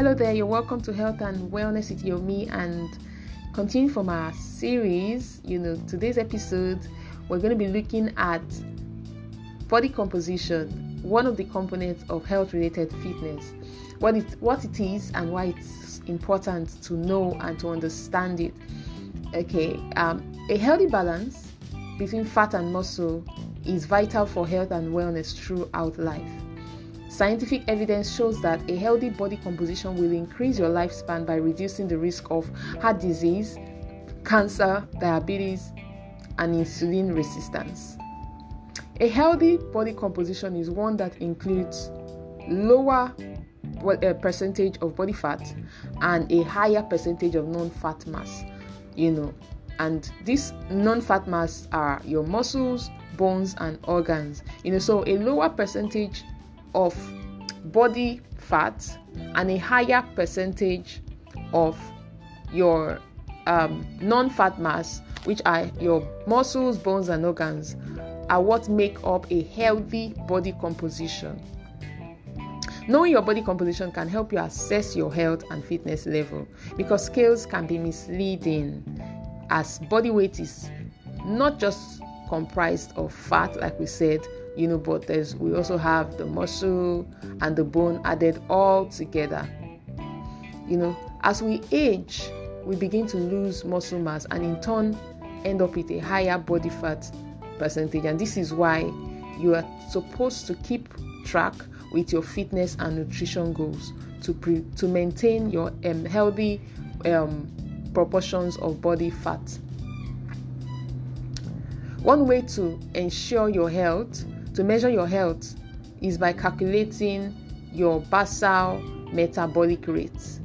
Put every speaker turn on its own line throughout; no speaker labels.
Hello there, you're welcome to Health and Wellness with Yomi and continue from our series. You know, today's episode we're going to be looking at body composition, one of the components of health related fitness. What it what it is and why it's important to know and to understand it. Okay, um, a healthy balance between fat and muscle is vital for health and wellness throughout life. Scientific evidence shows that a healthy body composition will increase your lifespan by reducing the risk of heart disease, cancer, diabetes, and insulin resistance. A healthy body composition is one that includes lower percentage of body fat and a higher percentage of non-fat mass. You know, and this non-fat mass are your muscles, bones, and organs. You know, so a lower percentage of body fat and a higher percentage of your um, non fat mass, which are your muscles, bones, and organs, are what make up a healthy body composition. Knowing your body composition can help you assess your health and fitness level because scales can be misleading as body weight is not just comprised of fat, like we said, you know, but there's we also have the muscle and the bone added all together. You know, as we age, we begin to lose muscle mass and in turn end up with a higher body fat percentage. And this is why you are supposed to keep track with your fitness and nutrition goals to pre- to maintain your um, healthy um, proportions of body fat. One way to ensure your health to measure your health is by calculating your basal metabolic rate,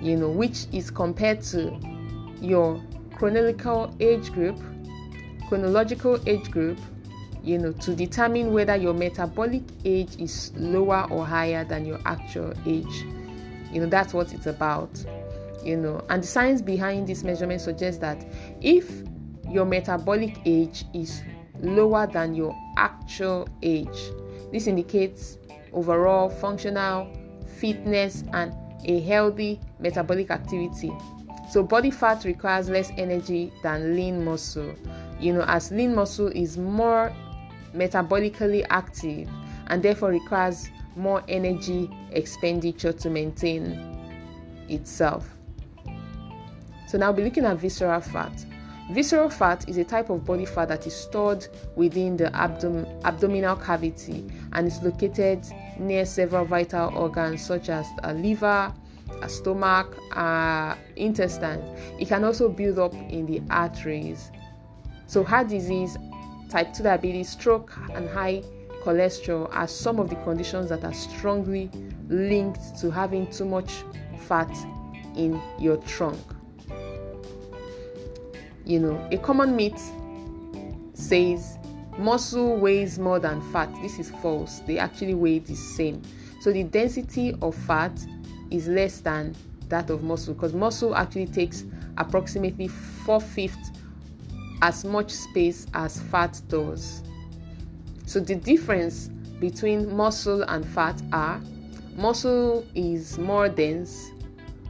you know, which is compared to your chronological age group, chronological age group, you know, to determine whether your metabolic age is lower or higher than your actual age. You know, that's what it's about. You know, and the science behind this measurement suggests that if your metabolic age is lower than your actual age. This indicates overall functional fitness and a healthy metabolic activity. So, body fat requires less energy than lean muscle. You know, as lean muscle is more metabolically active and therefore requires more energy expenditure to maintain itself. So, now we'll be looking at visceral fat. Visceral fat is a type of body fat that is stored within the abdom- abdominal cavity and is located near several vital organs such as a liver, a stomach, uh, intestines. It can also build up in the arteries. So, heart disease, type 2 diabetes, stroke, and high cholesterol are some of the conditions that are strongly linked to having too much fat in your trunk. You know, a common myth says muscle weighs more than fat. This is false. They actually weigh the same. So the density of fat is less than that of muscle because muscle actually takes approximately four fifths as much space as fat does. So the difference between muscle and fat are muscle is more dense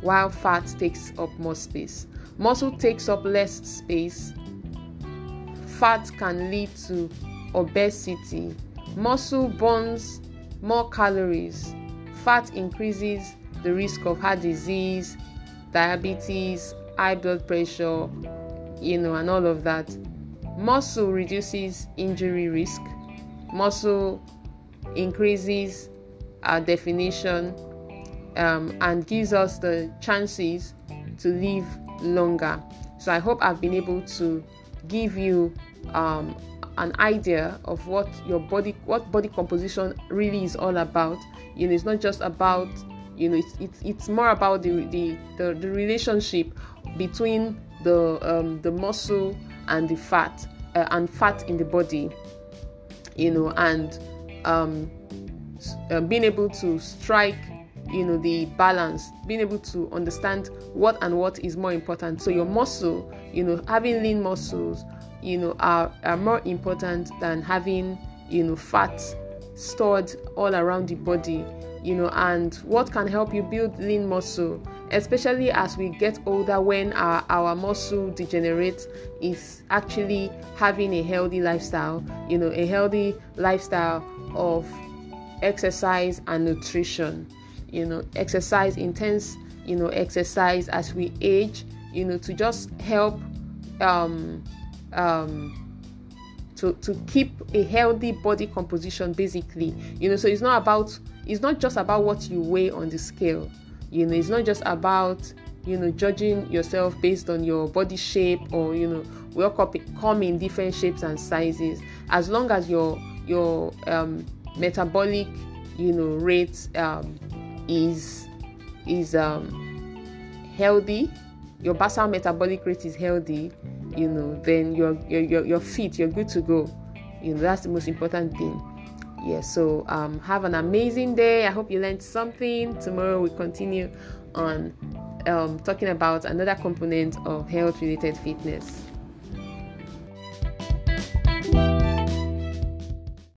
while fat takes up more space. Muscle takes up less space. Fat can lead to obesity. Muscle burns more calories. Fat increases the risk of heart disease, diabetes, high blood pressure, you know, and all of that. Muscle reduces injury risk. Muscle increases our definition um, and gives us the chances to live longer. So I hope I've been able to give you um, an idea of what your body, what body composition really is all about. You know, it's not just about you know it's it's, it's more about the, the the, the relationship between the um, the muscle and the fat uh, and fat in the body you know and um, uh, being able to strike you know the balance being able to understand what and what is more important. So your muscle you know having lean muscles you know are, are more important than having you know fat stored all around the body you know and what can help you build lean muscle especially as we get older when our, our muscle degenerates is actually having a healthy lifestyle you know a healthy lifestyle of exercise and nutrition you know exercise intense you know exercise as we age you know to just help um um to to keep a healthy body composition basically. You know so it's not about it's not just about what you weigh on the scale. You know it's not just about you know judging yourself based on your body shape or you know we all come in different shapes and sizes. As long as your your um, metabolic you know rate um, is is um, healthy. Your basal metabolic rate is healthy you know then you're you're you're, fit you're good to go. You know that's the most important thing. Yeah so um, have an amazing day. I hope you learned something. Tomorrow we continue on um, talking about another component of health related fitness